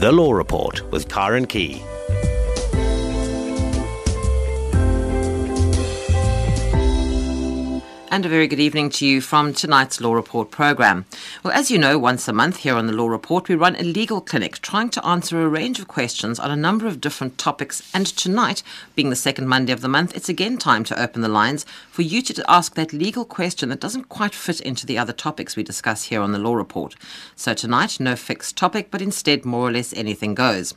The Law Report with Karen Key. And a very good evening to you from tonight's Law Report program. Well, as you know, once a month here on the Law Report, we run a legal clinic trying to answer a range of questions on a number of different topics. And tonight, being the second Monday of the month, it's again time to open the lines for you to ask that legal question that doesn't quite fit into the other topics we discuss here on the Law Report. So tonight, no fixed topic, but instead more or less anything goes.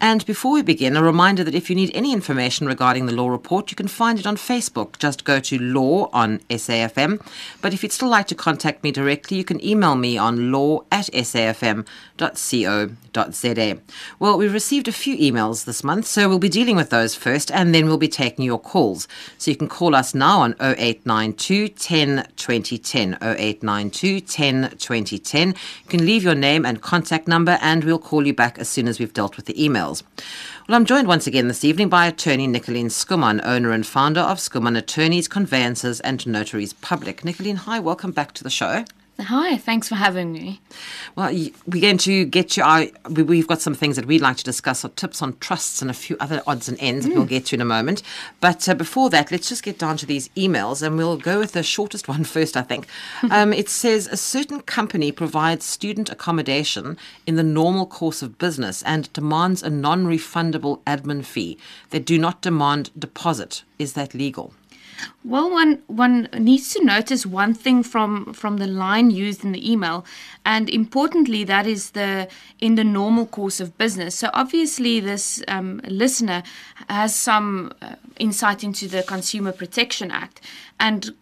And before we begin, a reminder that if you need any information regarding the Law Report, you can find it on Facebook. Just go to Law on SA SAFM. But if you'd still like to contact me directly, you can email me on law at safm.co.za. Well, we've received a few emails this month, so we'll be dealing with those first and then we'll be taking your calls. So you can call us now on 0892 10 2010. 0892 10 2010. You can leave your name and contact number and we'll call you back as soon as we've dealt with the emails. Well, I'm joined once again this evening by attorney Nicoline Skuman, owner and founder of Skuman Attorneys, Conveyancers and Notaries Public. Nicoline, hi, welcome back to the show. Hi, thanks for having me. Well, we're going to get you. Our, we've got some things that we'd like to discuss, or tips on trusts and a few other odds and ends mm. that we'll get to in a moment. But uh, before that, let's just get down to these emails, and we'll go with the shortest one first. I think um, it says a certain company provides student accommodation in the normal course of business and demands a non-refundable admin fee. They do not demand deposit. Is that legal? Well, one one needs to notice one thing from from the line used in the email, and importantly, that is the in the normal course of business. So obviously, this um, listener has some uh, insight into the Consumer Protection Act, and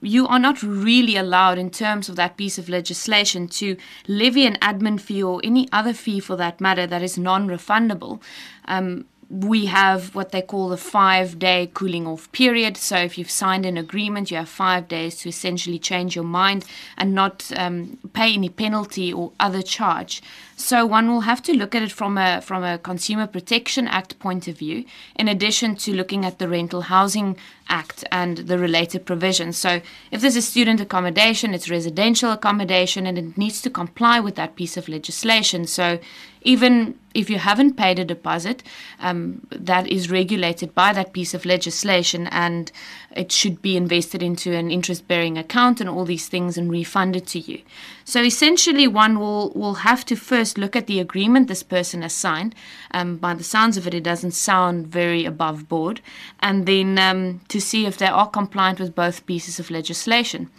you are not really allowed, in terms of that piece of legislation, to levy an admin fee or any other fee for that matter that is non refundable. Um, we have what they call the five day cooling off period. So, if you've signed an agreement, you have five days to essentially change your mind and not um, pay any penalty or other charge. So, one will have to look at it from a from a Consumer Protection Act point of view, in addition to looking at the Rental Housing Act and the related provisions. So, if there's a student accommodation, it's residential accommodation, and it needs to comply with that piece of legislation. So, even if you haven't paid a deposit, um, that is regulated by that piece of legislation and it should be invested into an interest bearing account and all these things and refunded to you. So essentially, one will, will have to first look at the agreement this person has signed. Um, by the sounds of it, it doesn't sound very above board. And then um, to see if they are compliant with both pieces of legislation.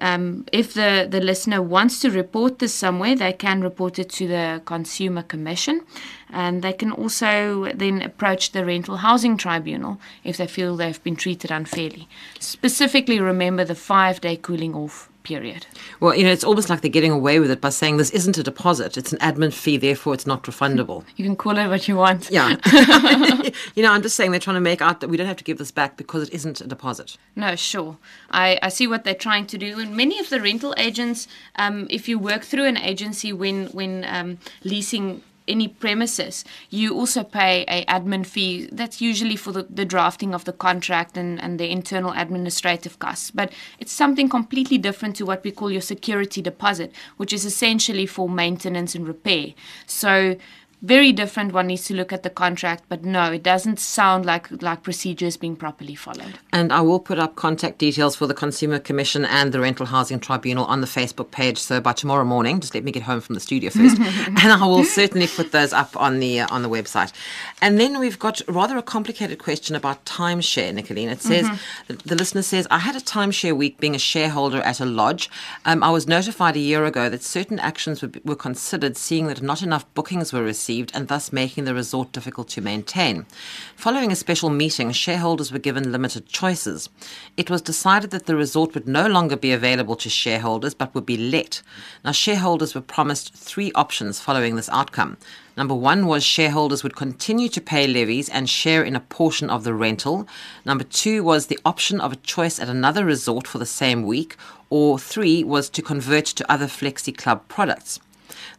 Um, if the, the listener wants to report this somewhere, they can report it to the Consumer Commission. And they can also then approach the Rental Housing Tribunal if they feel they've been treated unfairly. Specifically, remember the five day cooling off period. Well, you know, it's almost like they're getting away with it by saying this isn't a deposit, it's an admin fee, therefore it's not refundable. You can call it what you want. Yeah. you know, I'm just saying they're trying to make out that we don't have to give this back because it isn't a deposit. No, sure. I, I see what they're trying to do. And many of the rental agents, um, if you work through an agency when, when um, leasing any premises, you also pay a admin fee. That's usually for the, the drafting of the contract and, and the internal administrative costs. But it's something completely different to what we call your security deposit, which is essentially for maintenance and repair. So very different. One needs to look at the contract, but no, it doesn't sound like like procedures being properly followed. And I will put up contact details for the Consumer Commission and the Rental Housing Tribunal on the Facebook page. So by tomorrow morning, just let me get home from the studio first, and I will certainly put those up on the uh, on the website. And then we've got rather a complicated question about timeshare, Nicoline. It says mm-hmm. the, the, listener says I had a timeshare week being a shareholder at a lodge. Um, I was notified a year ago that certain actions were, were considered, seeing that not enough bookings were received received and thus making the resort difficult to maintain. Following a special meeting, shareholders were given limited choices. It was decided that the resort would no longer be available to shareholders but would be let. Now, shareholders were promised three options following this outcome. Number one was shareholders would continue to pay levies and share in a portion of the rental. Number two was the option of a choice at another resort for the same week. Or three was to convert to other Flexi Club products.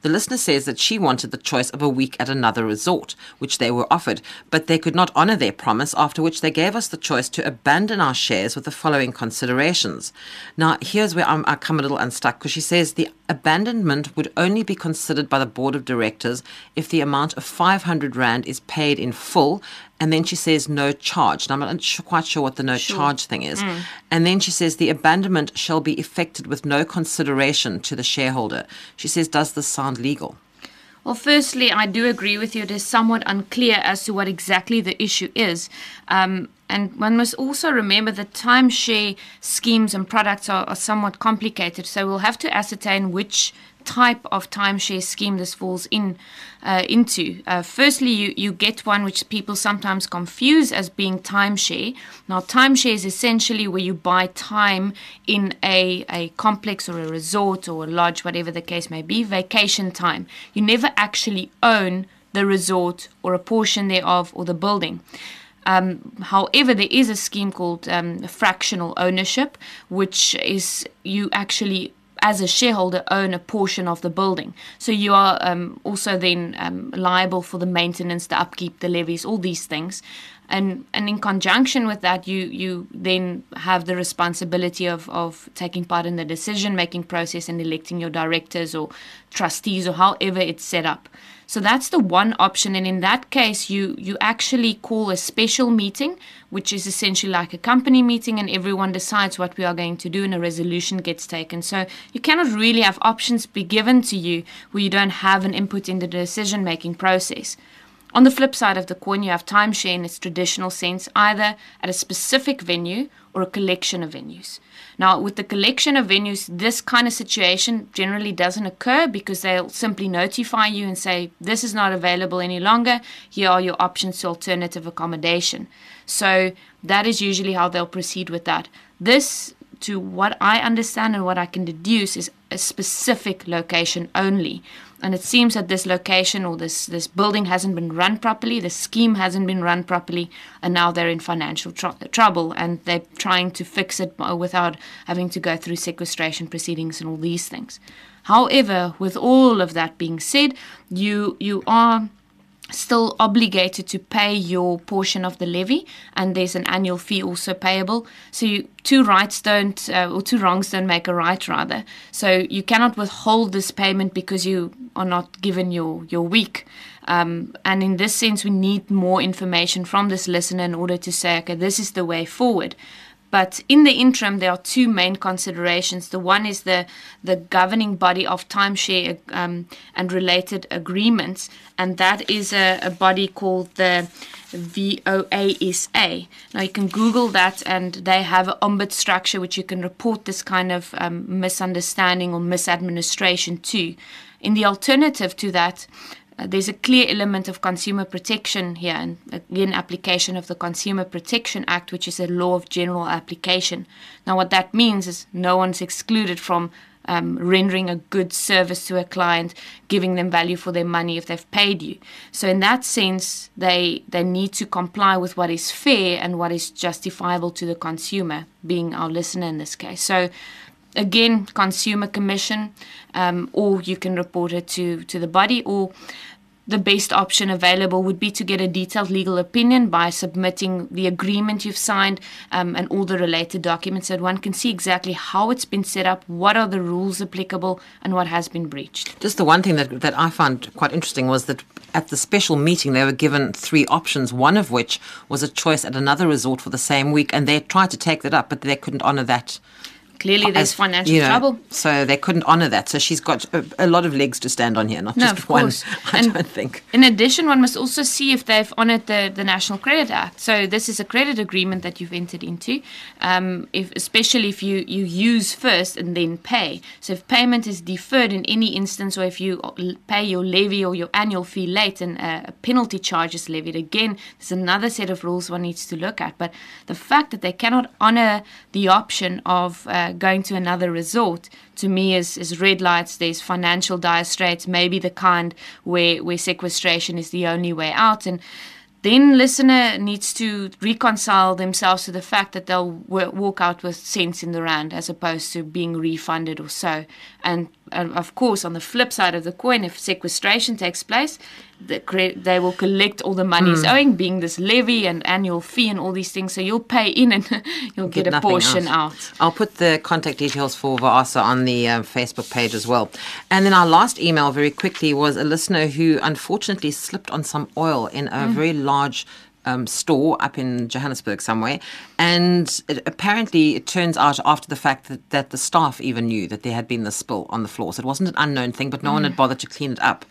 The listener says that she wanted the choice of a week at another resort, which they were offered, but they could not honour their promise, after which they gave us the choice to abandon our shares with the following considerations. Now, here's where I'm, I come a little unstuck because she says the abandonment would only be considered by the board of directors if the amount of 500 Rand is paid in full and then she says no charge. And I'm not quite sure what the no sure. charge thing is. Mm. And then she says the abandonment shall be effected with no consideration to the shareholder. She says, does this sound legal? Well, firstly, I do agree with you. It is somewhat unclear as to what exactly the issue is. Um, and one must also remember that timeshare schemes and products are, are somewhat complicated. So we'll have to ascertain which type of timeshare scheme this falls in uh, into. Uh, firstly, you, you get one which people sometimes confuse as being timeshare. Now, timeshare is essentially where you buy time in a, a complex or a resort or a lodge, whatever the case may be, vacation time. You never actually own the resort or a portion thereof or the building. Um, however, there is a scheme called um, fractional ownership, which is you actually as a shareholder own a portion of the building. So you are um, also then um, liable for the maintenance, the upkeep, the levies, all these things. And, and in conjunction with that, you, you then have the responsibility of, of taking part in the decision making process and electing your directors or trustees or however it's set up. So that's the one option. And in that case, you, you actually call a special meeting, which is essentially like a company meeting, and everyone decides what we are going to do, and a resolution gets taken. So you cannot really have options be given to you where you don't have an input in the decision making process. On the flip side of the coin, you have timeshare in its traditional sense, either at a specific venue or a collection of venues. Now, with the collection of venues, this kind of situation generally doesn't occur because they'll simply notify you and say, This is not available any longer. Here are your options to alternative accommodation. So, that is usually how they'll proceed with that. This, to what I understand and what I can deduce, is a specific location only and it seems that this location or this this building hasn't been run properly the scheme hasn't been run properly and now they're in financial tr- trouble and they're trying to fix it uh, without having to go through sequestration proceedings and all these things. However with all of that being said you you are still obligated to pay your portion of the levy, and there's an annual fee also payable. So you, two rights don't, uh, or two wrongs don't make a right, rather. So you cannot withhold this payment because you are not given your your week. Um, and in this sense, we need more information from this listener in order to say, okay, this is the way forward. But in the interim, there are two main considerations. The one is the, the governing body of timeshare um, and related agreements, and that is a, a body called the VOASA. Now you can Google that, and they have an ombud structure which you can report this kind of um, misunderstanding or misadministration to. In the alternative to that, uh, there's a clear element of consumer protection here, and again, application of the Consumer Protection Act, which is a law of general application. Now, what that means is no one's excluded from um, rendering a good service to a client, giving them value for their money if they've paid you. So, in that sense, they they need to comply with what is fair and what is justifiable to the consumer, being our listener in this case. So, again, consumer commission, um, or you can report it to to the body, or the best option available would be to get a detailed legal opinion by submitting the agreement you've signed um, and all the related documents so that one can see exactly how it's been set up, what are the rules applicable, and what has been breached. Just the one thing that, that I found quite interesting was that at the special meeting, they were given three options, one of which was a choice at another resort for the same week, and they tried to take that up, but they couldn't honour that Clearly, there's financial you know, trouble. So they couldn't honour that. So she's got a, a, lot of legs to stand on here, not no, just one. I and don't think. In addition, one must also see if they've honoured the, the National Credit Act. So this is a credit agreement that you've entered into, um, if, especially if you, you use first and then pay. So if payment is deferred in any instance, or if you pay your levy or your annual fee late and a penalty charge is levied, again, there's another set of rules one needs to look at. But the fact that they cannot honour the option of uh, going to another resort to me is, is red lights. There's financial dire straits, maybe the kind where, where sequestration is the only way out. And then listener needs to reconcile themselves to the fact that they'll w- walk out with cents in the rand as opposed to being refunded or so. And uh, of course, on the flip side of the coin, if sequestration takes place, the, cre- they will collect all the monies Hmm. owing, being this levy and annual fee and all these things. So you'll pay in and you'll get, a nothing portion out. I'll put the contact details for VOASA on the um, Facebook page as well. And then our last email, very quickly, was a listener who unfortunately slipped on some oil in a very large um, store up in Johannesburg somewhere. And it, apparently, it turns out after the fact that, that the staff even knew that there had been the spill on the floor. So it wasn't an unknown thing, but no one had bothered to clean it up.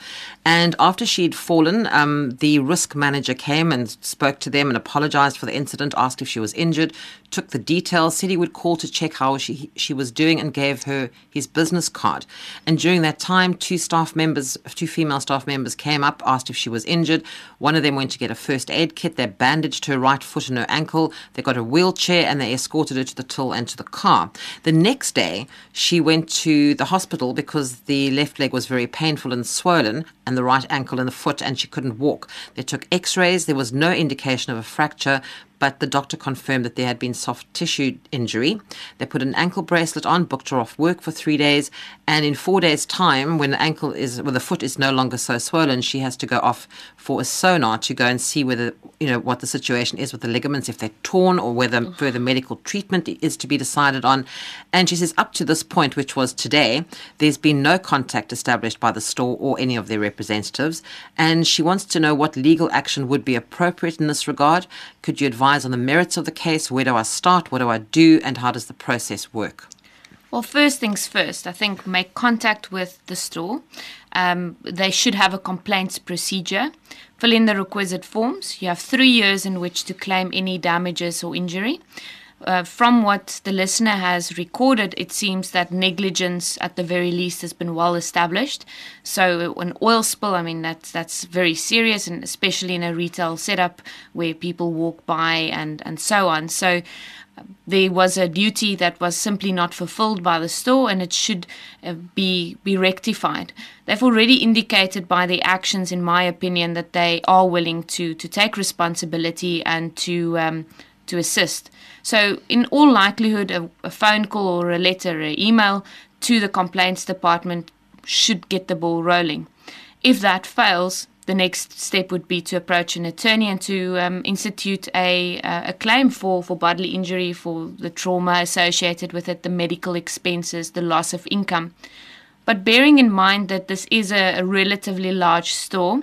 And after she'd fallen, um, the risk manager came and spoke to them and apologized for the incident, asked if she was injured, took the details, said he would call to check how she she was doing, and gave her his business card. And during that time, two staff members, two female staff members, came up, asked if she was injured. One of them went to get a first aid kit. They bandaged her right foot and her ankle. They got a wheelchair and they escorted her to the till and to the car. The next day, she went to the hospital because the left leg was very painful and swollen, and the right ankle and the foot, and she couldn't walk. They took X-rays. There was no indication of a fracture but the doctor confirmed that there had been soft tissue injury. They put an ankle bracelet on, booked her off work for three days, and in four days' time, when the ankle is, when the foot is no longer so swollen, she has to go off for a sonar to go and see whether you know what the situation is with the ligaments, if they're torn, or whether further medical treatment is to be decided on. And she says, up to this point, which was today, there's been no contact established by the store or any of their representatives, and she wants to know what legal action would be appropriate in this regard. Could you advise? On the merits of the case? Where do I start? What do I do? And how does the process work? Well, first things first, I think make contact with the store. Um, they should have a complaints procedure. Fill in the requisite forms. You have three years in which to claim any damages or injury. Uh, from what the listener has recorded, it seems that negligence, at the very least, has been well established. So, an oil spill, I mean, that's that's very serious, and especially in a retail setup where people walk by and and so on. So, there was a duty that was simply not fulfilled by the store and it should uh, be be rectified. They've already indicated by their actions, in my opinion, that they are willing to to take responsibility and to um, to assist. So, in all likelihood, a, a phone call or a letter, or email to the complaints department should get the ball rolling. If that fails, the next step would be to approach an attorney and to um, institute a, a claim for, for bodily injury, for the trauma associated with it, the medical expenses, the loss of income. But bearing in mind that this is a, a relatively large store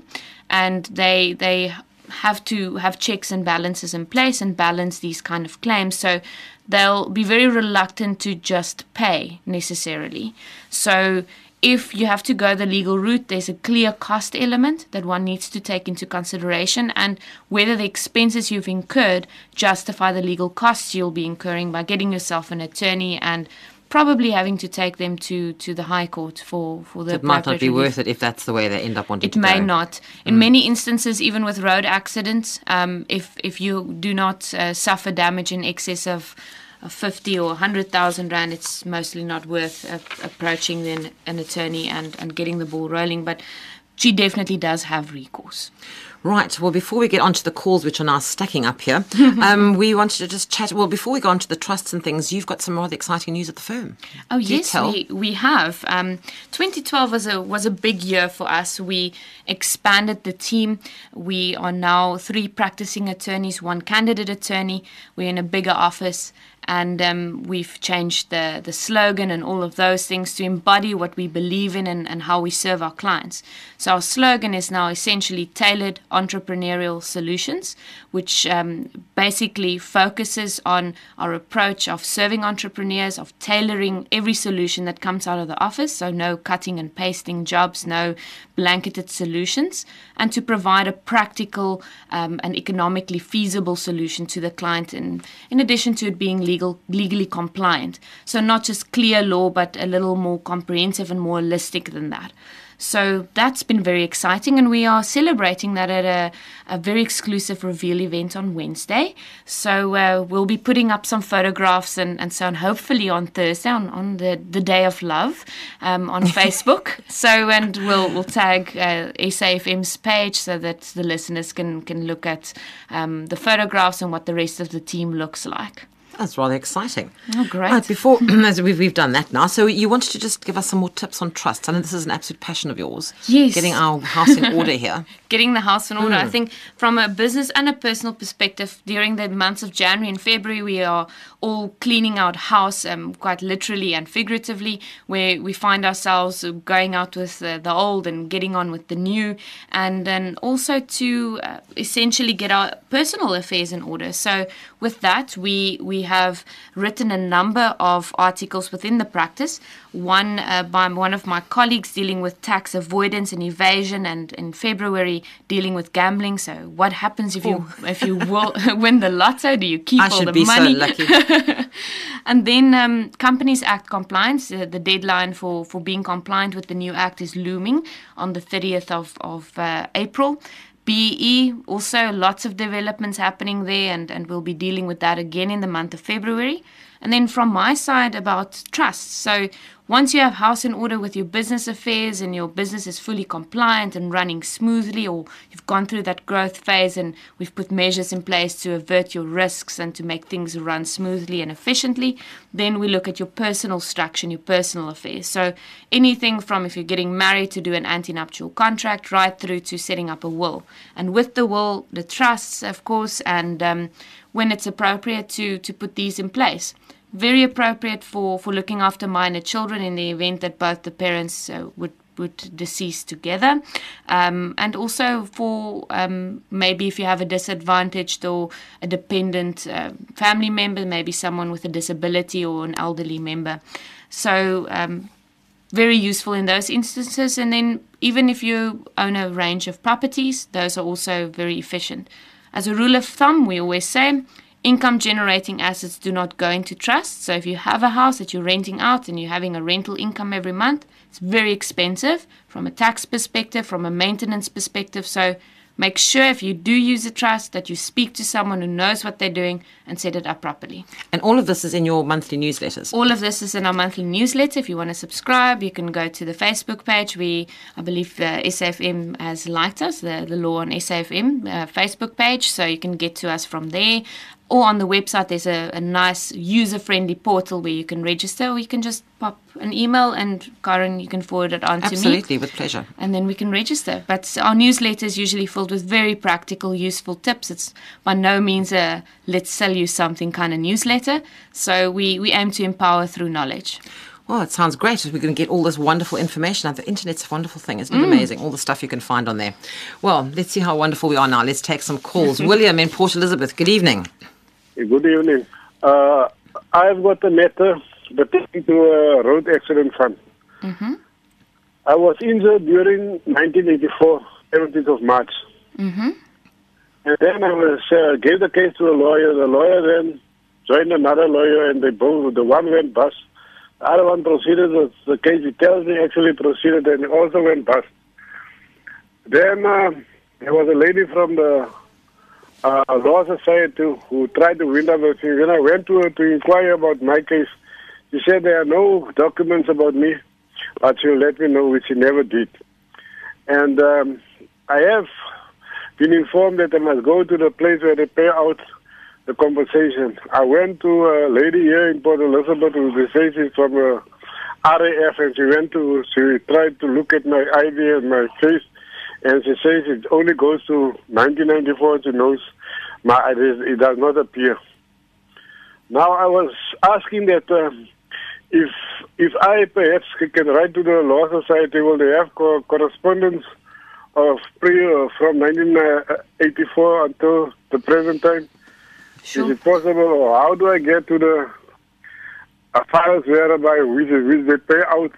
and they, they have to have checks and balances in place and balance these kind of claims. So they'll be very reluctant to just pay necessarily. So if you have to go the legal route, there's a clear cost element that one needs to take into consideration and whether the expenses you've incurred justify the legal costs you'll be incurring by getting yourself an attorney and probably having to take them to, to the High Court for, for the It might not be relief. worth it if that's the way they end up wanting It to may go. not. In many instances, even with road accidents, um, if if you do not uh, suffer damage in excess of of 50 or 100,000 rand, it's mostly not worth uh, approaching then an attorney and, and getting the ball rolling. But she definitely does have recourse. Right. Well, before we get onto the calls, which are now stacking up here, um, we wanted to just chat. Well, before we go on to the trusts and things, you've got some rather exciting news at the firm. Oh Do yes, we, we have. Um, 2012 was a was a big year for us. We expanded the team. We are now three practicing attorneys, one candidate attorney. We're in a bigger office, and um, we've changed the the slogan and all of those things to embody what we believe in and, and how we serve our clients. So our slogan is now essentially tailored entrepreneurial solutions, which um, basically focuses on our approach of serving entrepreneurs, of tailoring every solution that comes out of the office. So, no cutting and pasting jobs, no blanketed solutions, and to provide a practical um, and economically feasible solution to the client, in, in addition to it being legal, legally compliant. So, not just clear law, but a little more comprehensive and more holistic than that. So that's been very exciting, and we are celebrating that at a, a very exclusive reveal event on Wednesday. So uh, we'll be putting up some photographs and, and so on, hopefully on Thursday, on, on the, the day of love, um, on Facebook. So, and we'll, we'll tag uh, SAFM's page so that the listeners can, can look at um, the photographs and what the rest of the team looks like. That's rather exciting. Oh, great. Right, before as we've, we've done that now, so you wanted to just give us some more tips on trust. I know this is an absolute passion of yours. Yes. Getting our house in order here. getting the house in order. Mm. I think from a business and a personal perspective, during the months of January and February, we are all cleaning out house, um, quite literally and figuratively, where we find ourselves going out with uh, the old and getting on with the new, and then also to uh, essentially get our personal affairs in order. So with that, we we have written a number of articles within the practice. One uh, by one of my colleagues dealing with tax avoidance and evasion, and in February dealing with gambling. So what happens if you if you will win the lotto? Do you keep I all should the be money? so lucky. and then um, Companies Act compliance, uh, the deadline for, for being compliant with the new act is looming on the 30th of, of uh, April. BE, also lots of developments happening there, and, and we'll be dealing with that again in the month of February. And then from my side about trust. So once you have house in order with your business affairs and your business is fully compliant and running smoothly, or you've gone through that growth phase and we've put measures in place to avert your risks and to make things run smoothly and efficiently, then we look at your personal structure and your personal affairs. So anything from if you're getting married to do an antenuptial contract right through to setting up a will. And with the will, the trusts, of course, and um, when it's appropriate to, to put these in place very appropriate for, for looking after minor children in the event that both the parents uh, would would decease together, um, and also for um, maybe if you have a disadvantaged or a dependent uh, family member, maybe someone with a disability or an elderly member. So um, very useful in those instances. And then even if you own a range of properties, those are also very efficient. As a rule of thumb, we always say income generating assets do not go into trust. So if you have a house that you're renting out and you're having a rental income every month, it's very expensive from a tax perspective, from a maintenance perspective. So make sure if you do use a trust that you speak to someone who knows what they're doing and set it up properly. And all of this is in your monthly newsletters. All of this is in our monthly newsletter. If you want to subscribe, you can go to the Facebook page. We, I believe, uh, SAFM has liked us, the, the Law on SAFM uh, Facebook page, so you can get to us from there. Or on the website, there's a, a nice user friendly portal where you can register, or you can just pop an email and Karen, you can forward it on to me Absolutely, with pleasure. and then we can register. But our newsletter is usually filled with very practical, useful tips. It's by no means a let's sell you something kind of newsletter. So we, we aim to empower through knowledge. Well, it sounds great. We're going to get all this wonderful information. The internet's a wonderful thing, isn't it? Mm. Amazing. All the stuff you can find on there. Well, let's see how wonderful we are now. Let's take some calls. William in Port Elizabeth. Good evening. Good evening. Uh, I've got a matter pertaining to a road accident fund. I was injured during 1984, 17th of March. Mm-hmm. And then I was uh, gave the case to a lawyer. The lawyer then joined another lawyer, and they both the one went bust. The other one proceeded with the case. He tells me actually proceeded, and also went bust. Then uh, there was a lady from the uh, law society who tried to win up with me. When I went to to inquire about my case, she said there are no documents about me, but she'll let me know, which she never did. And um, I have been informed that I must go to the place where they pay out the compensation. I went to a lady here in Port Elizabeth who they say she's from uh, RAF, and she went to, she tried to look at my ID and my face, and she says it only goes to 1994. She knows my. It does not appear. Now I was asking that uh, if if I perhaps can write to the law society, will they have co- correspondence of pre uh, from 1984 until the present time? Sure. Is it possible, or how do I get to the uh, files whereby which, which they pay out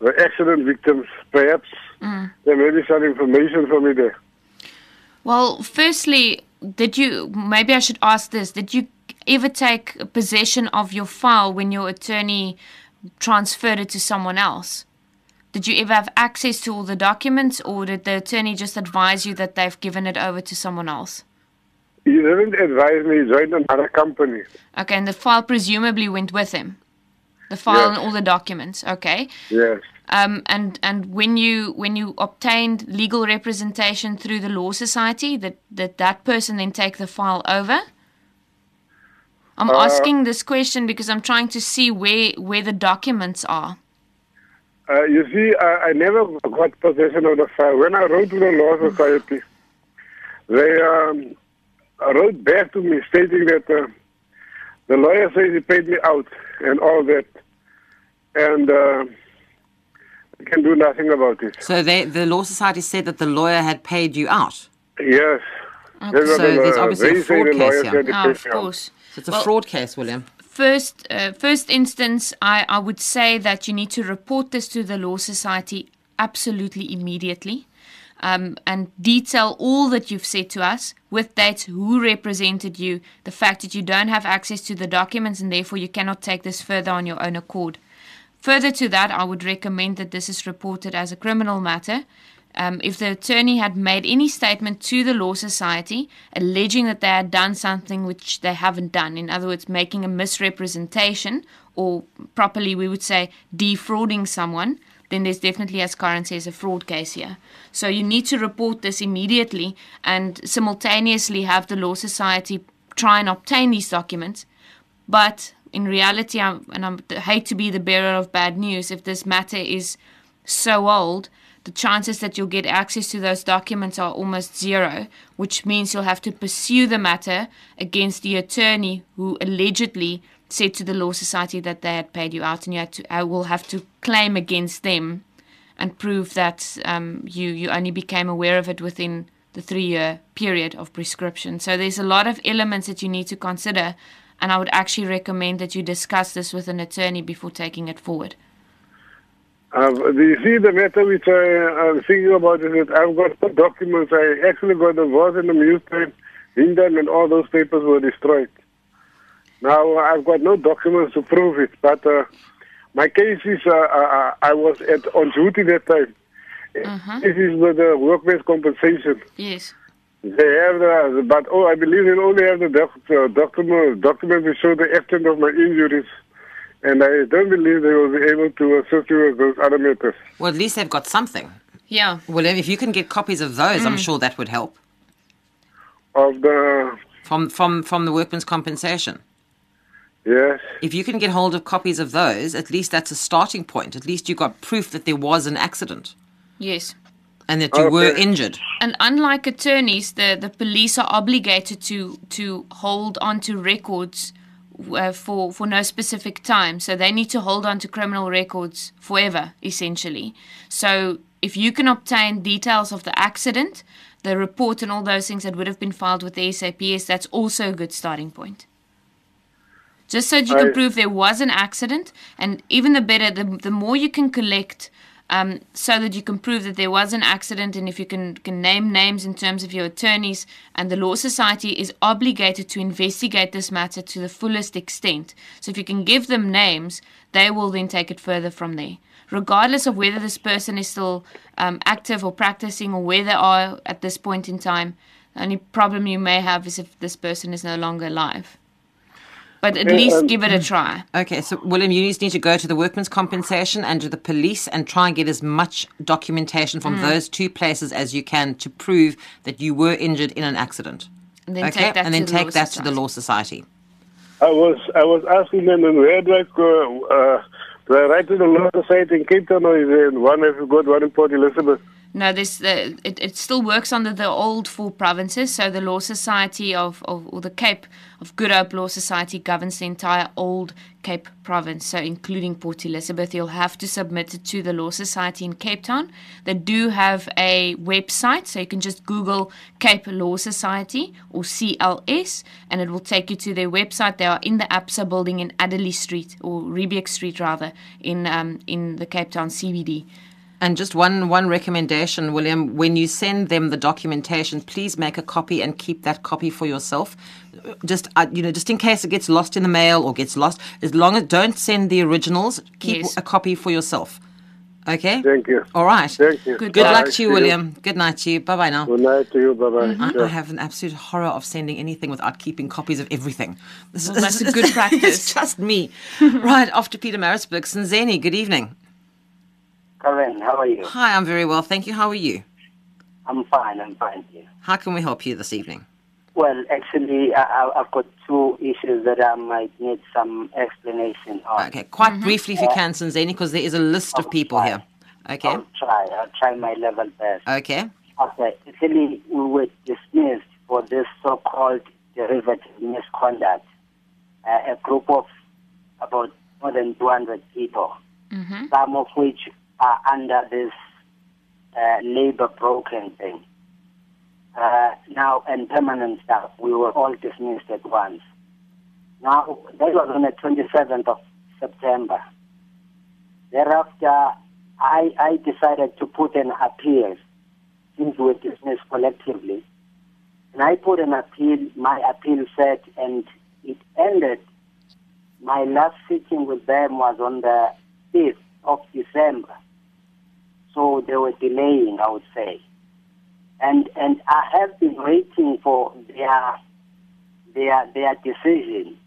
the accident victims? Perhaps mm. there may be some information for me there. Well, firstly, did you maybe I should ask this? Did you ever take possession of your file when your attorney transferred it to someone else? Did you ever have access to all the documents, or did the attorney just advise you that they've given it over to someone else? He didn't advise me. He joined another company. Okay, and the file presumably went with him. The file Yes. and all the documents. Okay. Yes. Um, and and when you when you obtained legal representation through the law society, that that that person then take the file over. I'm asking this question because I'm trying to see where where the documents are. Uh, you see, I, I never got possession of the file. When I wrote to the Law Society, they um, wrote back to me stating that uh, the lawyer says he paid me out and all that, and uh, can do nothing about it. So they, the Law Society said that the lawyer had paid you out. Yes. That's what So there's obviously a they say fraud case here. Oh, of course. So it's a Well- fraud case, William. First, uh, first instance, I, I would say that you need to report this to the Law Society absolutely immediately um, and detail all that you've said to us with dates, who represented you, the fact that you don't have access to the documents and therefore you cannot take this further on your own accord. Further to that, I would recommend that this is reported as a criminal matter. Um, if the attorney had made any statement to the Law Society alleging that they had done something which they haven't done, in other words, making a misrepresentation, or properly we would say defrauding someone, then there's definitely, as Karen says, a fraud case here. So you need to report this immediately and simultaneously have the Law Society try and obtain these documents. But in reality, I'm, and I'm, I hate to be the bearer of bad news, if this matter is so old, the chances that you'll get access to those documents are almost zero, which means you'll have to pursue the matter against the attorney who allegedly said to the Law Society that they had paid you out, and you had to, I will have to claim against them and prove that um, you, you only became aware of it within the three year period of prescription. So there's a lot of elements that you need to consider, and I would actually recommend that you discuss this with an attorney before taking it forward. Uh, you see the matter which I, I'm thinking about is that I've got the documents. I actually got divorced in the newspaper, Hindan, and all those papers were destroyed. Now I've got no documents to prove it, but uh, my case is uh, uh, I was at on duty that time. This is with the workman's compensation. Yes. They have the, but oh, I believe they only have the doc, uh, document, document to show the extent of my injuries, and I don't believe they will be able to assist you with those other matters. Well, at least they've got something. Yeah. Well, if you can get copies of those, I'm sure that would help. Of the From, from, from the workman's compensation. Yes, If you can get hold of copies of those, at least that's a starting point. At least you got proof that there was an accident Yes. and that you were injured. And unlike attorneys, the, the police are obligated to to hold on to records uh, for for no specific time. So they need to hold on to criminal records forever, essentially. So if you can obtain details of the accident, the report, and all those things that would have been filed with the SAPS, that's also a good starting point. Just so that you can I- prove there was an accident, and even the better, the, the more you can collect, um, so that you can prove that there was an accident, and if you can, can name names in terms of your attorneys, and the Law Society is obligated to investigate this matter to the fullest extent. So if you can give them names, they will then take it further from there. Regardless of whether this person is still um, active or practicing or where they are at this point in time, the only problem you may have is if this person is no longer alive. But at Yeah, least um, give it a try. Okay, so William, you just need to go to the workman's compensation and to the police and try and get as much documentation from those two places as you can to prove that you were injured in an accident. And then okay, take that and then to the take Law that to the Society. law society. I was I was asking them and where do I go? Uh, do I write to the law society in Cape Town or is there one have you got one in Port Elizabeth? No, this the it, it still works under the old four provinces. So the Law Society of, of or the Cape of Good Hope Law Society governs the entire old Cape province, so including Port Elizabeth. You'll have to submit it to the Law Society in Cape Town. They do have a website, so you can just Google Cape Law Society or CLS, and it will take you to their website. They are in the ABSA building in Adderley Street or Riebeeck Street rather in um, in the Cape Town CBD. And just one one recommendation, William, when you send them the documentation, please make a copy and keep that copy for yourself. Just uh, you know, just in case it gets lost in the mail or gets lost, as long as don't send the originals, keep Yes. a copy for yourself. Okay? Thank you. All right. Thank you. Good Good luck to you, See William. Good night to you. Bye bye now. Good night to you. Bye bye. Mm-hmm. I, I have an absolute horror of sending anything without keeping copies of everything. This Well, that's a good practice. It's practice. just me. right, off to Pietermaritzburg. Sanzeni, good evening. Karen, how are you? Hi, I'm very well. Thank you. How are you? I'm fine, I'm fine here. How can we help you this evening? Well, actually, I, I- I've got two issues that I might need some explanation on. Okay, quite briefly if you can, Sanzeni, because there is a list of people here. Okay, I'll try. I'll try my level best. okay. Okay, actually, we were dismissed for this so-called derivative misconduct. Uh, a group of about more than 200 people, some of which are under this uh, labor broken thing. Uh, now, and permanent staff, we were all dismissed at once. Now, that was on the 27th of September. Thereafter, I, I decided to put an appeal since we were dismissed collectively. And I put an appeal, my appeal said, and it ended. My last sitting with them was on the 5th of December. So they were delaying, I would say. And, and I have been waiting for their, their, their decision,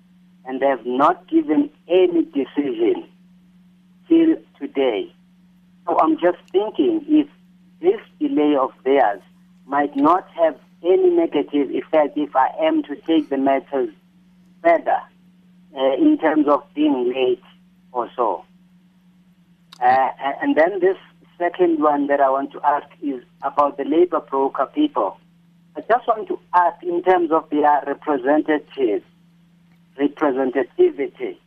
and they have not given any decision till today. So I'm just thinking if this delay of theirs might not have any negative effect if I am to take the matters further uh, in terms of being late or so. Uh, and then this second one that I want to ask is about the labor broker people. I just want to ask in terms of their representative representativity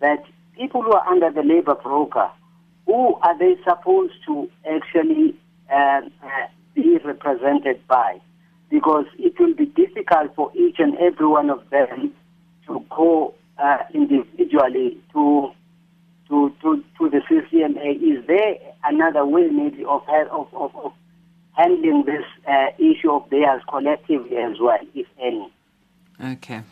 that people who are under the labor broker, who are they supposed to actually uh, uh, be represented by? Because it will be difficult for each and every one of them to go uh, individually to to, to, to the CCMA. Is there another way maybe of, of, of, of handling this uh, issue of theirs collectively as well, if any? Okay.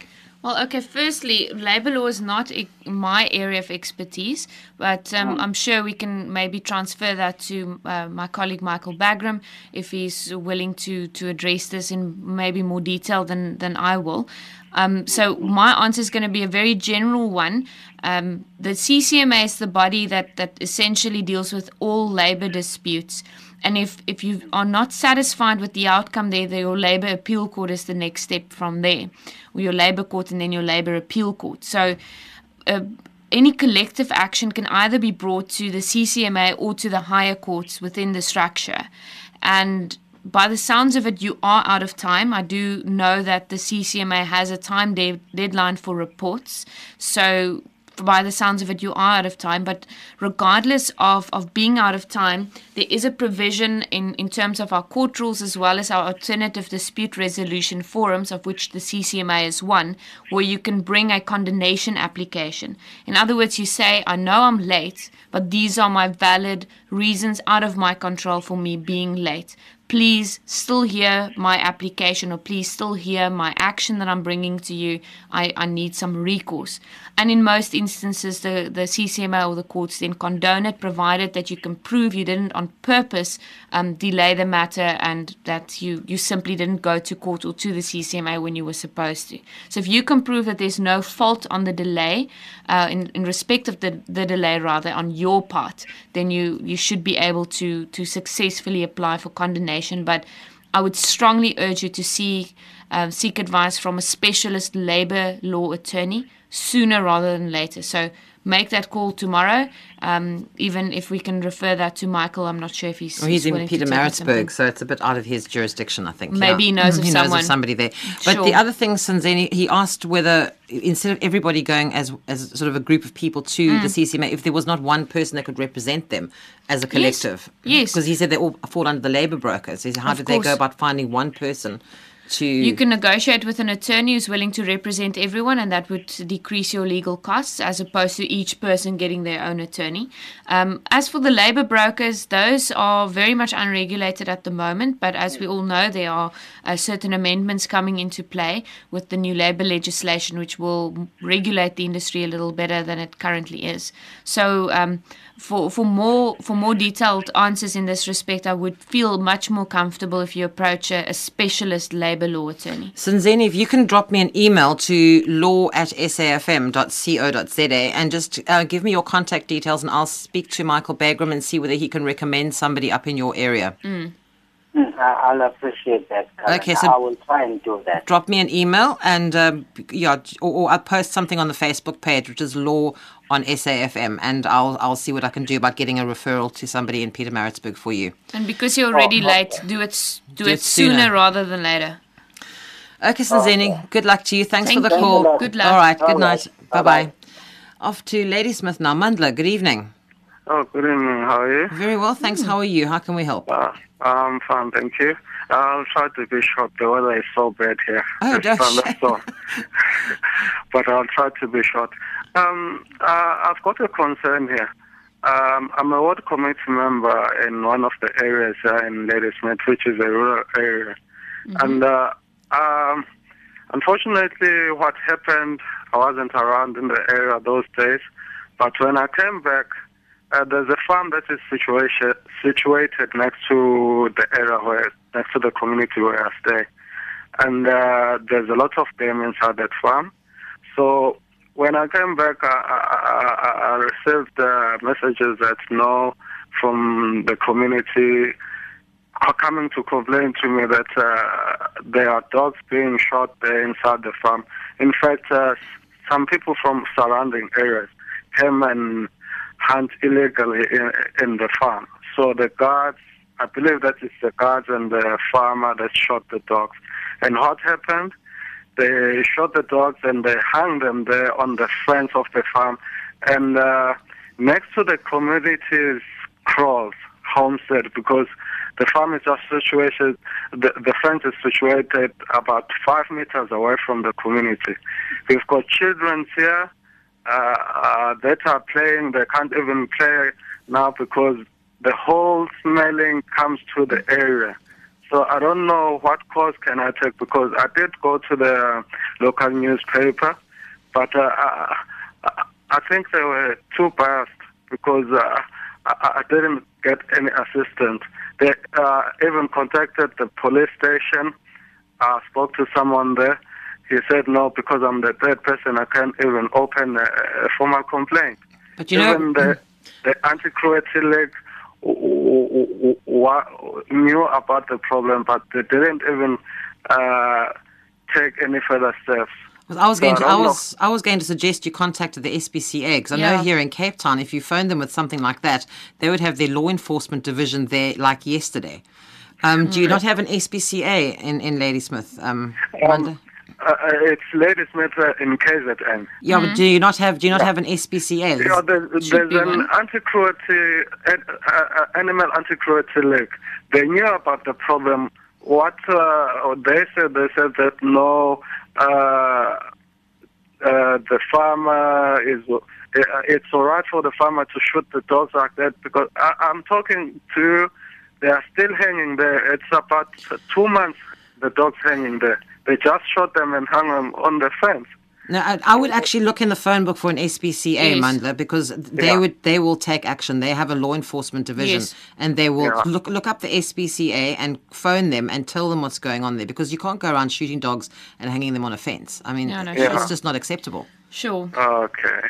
Well, okay, firstly, labor law is not e- my area of expertise, but um, I'm sure we can maybe transfer that to uh, my colleague Michael Bagram if he's willing to, to address this in maybe more detail than, than I will. Um, so, my answer is going to be a very general one. Um, the CCMA is the body that, that essentially deals with all labor disputes. And if, if you are not satisfied with the outcome there, the, your labor appeal court is the next step from there, or your labor court and then your labor appeal court. So, uh, any collective action can either be brought to the CCMA or to the higher courts within the structure. And by the sounds of it, you are out of time. I do know that the CCMA has a time de- deadline for reports. So, by the sounds of it, you are out of time. But regardless of, of being out of time, there is a provision in, in terms of our court rules as well as our alternative dispute resolution forums, of which the CCMA is one, where you can bring a condonation application. In other words, you say, I know I'm late, but these are my valid reasons out of my control for me being late please still hear my application or please still hear my action that I'm bringing to you. I, I need some recourse. And in most instances, the, the CCMA or the courts then condone it, provided that you can prove you didn't on purpose um, delay the matter and that you, you simply didn't go to court or to the CCMA when you were supposed to. So if you can prove that there's no fault on the delay, uh, in, in respect of the, the delay rather on your part, then you, you should be able to, to successfully apply for condemnation but I would strongly urge you to seek uh, seek advice from a specialist labor law attorney sooner rather than later. So make that call tomorrow. Um, even if we can refer that to Michael, I'm not sure if he's. Well, he's in Peter take it something. Maritzburg, so it's a bit out of his jurisdiction, I think. Maybe he yeah. knows of he someone. knows of somebody there. But Sure. the other thing, Sanzeni, he asked whether instead of everybody going as as sort of a group of people to Mm. the CCMA, if there was not one person that could represent them as a collective. Yes. Because he said they all fall under the labour brokers. He said, how Of did they go about finding one person to? You can negotiate with an attorney who's willing to represent everyone, and that would decrease your legal costs as opposed to each person getting their own attorney. Um, as for the labor brokers, those are very much unregulated at the moment, but as we all know, there are uh, certain amendments coming into play with the new labor legislation, which will regulate the industry a little better than it currently is. So, um, for, for more for more detailed answers in this respect, I would feel much more comfortable if you approach a, a specialist labor law attorney. Sanzeni, if you can drop me an email to law at safm.co.za and just uh, give me your contact details and I'll speak to Michael Bagram and see whether he can recommend somebody up in your area. Mm, I- I'll appreciate that. Karen. Okay, so- I will try and do that. Drop me an email and um, yeah, or, or I'll post something on the Facebook page, which is Law on SAFM, and I'll I'll see what I can do about getting a referral to somebody in Pietermaritzburg for you. And because you're already Oh, late, do it do, Do it, it sooner. sooner. rather than later. Okay, Sanzeni, good luck to you. Thanks for the you. call. Good luck. All right, good All night. right. Bye Bye-bye. Off to Ladysmith now. Mandla, good evening. Oh, good evening. How are you? Very well, thanks. How are you? How can we help? Uh, I'm fine, thank you. I'll try to be short. The weather is so bad here. Oh, It's gosh. thunderstorm. but I'll try to be short. Um, uh, I've got a concern here. Um, I'm a ward committee member in one of the areas uh, in Ladysmith, which is a rural area. And uh, um, unfortunately, what happened, I wasn't around in the area those days. But when I came back, uh, there's a farm that is situation, situated next to the area where, next to the community where I stay. And uh, there's a lot of game inside that farm. So when I came back, I, I, I, I received uh, messages that no from the community are coming to complain to me that uh, there are dogs being shot there inside the farm. In fact, uh, some people from surrounding areas came and hunt illegally in, in the farm. So the guards, I believe that it's the guards and the farmer that shot the dogs. And what happened? They shot the dogs and they hung them there on the fence of the farm. And uh, next to the community's kraals, homestead, because the farm is just situated, the, the fence is situated about five meters away from the community. We've got children here uh, uh, that are playing. They can't even play now because the whole smelling comes to the area. So I don't know what course can I take because I did go to the local newspaper, but uh, I, I- think they were too biased because uh, I, I didn't get any assistance. They uh, even contacted the police station. I spoke to someone there. He said, no, because I'm the third person, I can't even open a, a formal complaint. But you know, the, the anti-cruelty league w- w- w- knew about the problem, but they didn't even uh, take any further steps. I was going So to. I I don't was. I was going to suggest you contacted the SPCA because I know here in Cape Town, if you phoned them with something like that, they would have their law enforcement division there like yesterday. Um, do you not have an SPCA in in Ladysmith, um, Amanda? Uh, uh, it's Ladysmith uh, in KZN. Yeah, but do you not have? Do you not have an SPCA? Yeah, there's, there's an anti-cruelty, uh, uh, animal anti-cruelty league. They knew about the problem. What uh, they said, they said that no, uh, uh, the farmer is. Uh, it's all right for the farmer to shoot the dogs like that because I, I'm talking to. They are still hanging there. It's about two months. The dogs hanging there. They just shot them and hung them on the fence. No, I, I would actually look in the phone book for an SPCA, Yes. Mandla, because they Yeah. would they will take action. They have a law enforcement division, Yes. and they will Yeah. look look up the SPCA and phone them and tell them what's going on there. Because you can't go around shooting dogs and hanging them on a fence. I mean, No, no, it's sure. just not acceptable. Sure. Okay.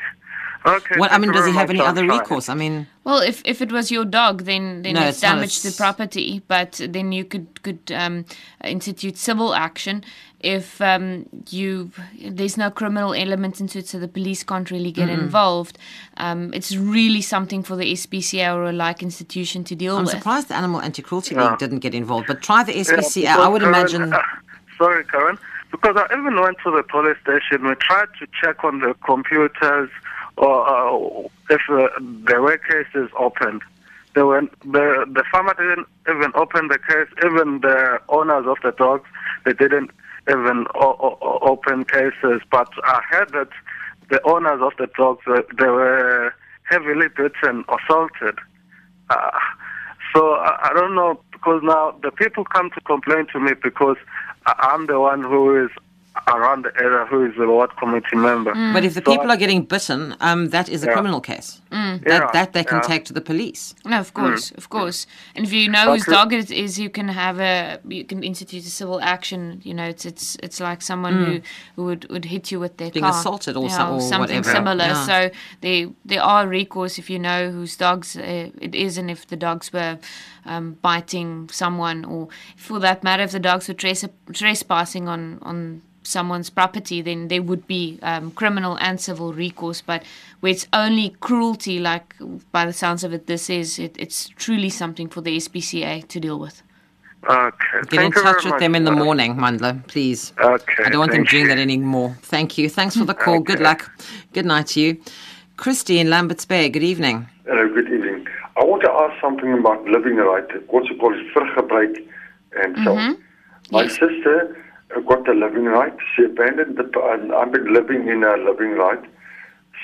Okay. What I mean, does he have any other try. recourse? I mean, Well, if, if it was your dog, then then No, it's it's not. damaged the property. But then you could could um, institute civil action if um, you there's no criminal element into it, so the police can't really get involved. Um, it's really something for the SPCA or a like institution to deal with. I'm surprised the Animal Anti-Cruelty Yeah. League didn't get involved. But try the Yeah, SPCA. I would because, imagine. uh, sorry, Karen. Because I even went to the police station. We tried to check on the computers or uh, if uh, there were cases opened. They were, the the farmer didn't even open the case. Even the owners of the dogs, they didn't even o- o- open cases. But I heard that the owners of the dogs, uh, they were heavily beaten, assaulted. Uh, so I, I don't know because now the people come to complain to me because I'm the one who is around the area who is the ward committee member. But if the So people I- are getting bitten, um, that is a Yeah. criminal case. That, Yeah, that they can yeah. take to the police. No, of course, of course. And if you know But whose dog it is, you can have a you can institute a civil action. You know, it's it's it's like someone who, who would, would hit you with their Being car. assaulted or yeah, some- or something whatever. similar. Yeah. So there there are recourse if you know whose dogs uh, it is, and if the dogs were um, biting someone, or for that matter, if the dogs were trespassing on on someone's property, then there would be um, criminal and civil recourse. But where it's only cruelty, like by the sounds of it, this is it, it's truly something for the SPCA to deal with. Okay. Get Thank in touch with much. them in the Uh, morning, Mandla, please. Okay. I don't want them doing you. that anymore. Thank you. Thanks for the call. Good luck. Good night to you. Christy in Lambert's Bay, good evening. Hello, good evening. I want to ask something about living right. What's it called? Vruggebruik and so on. My Yes. sister got a living right. She abandoned the. And I've been living in a living right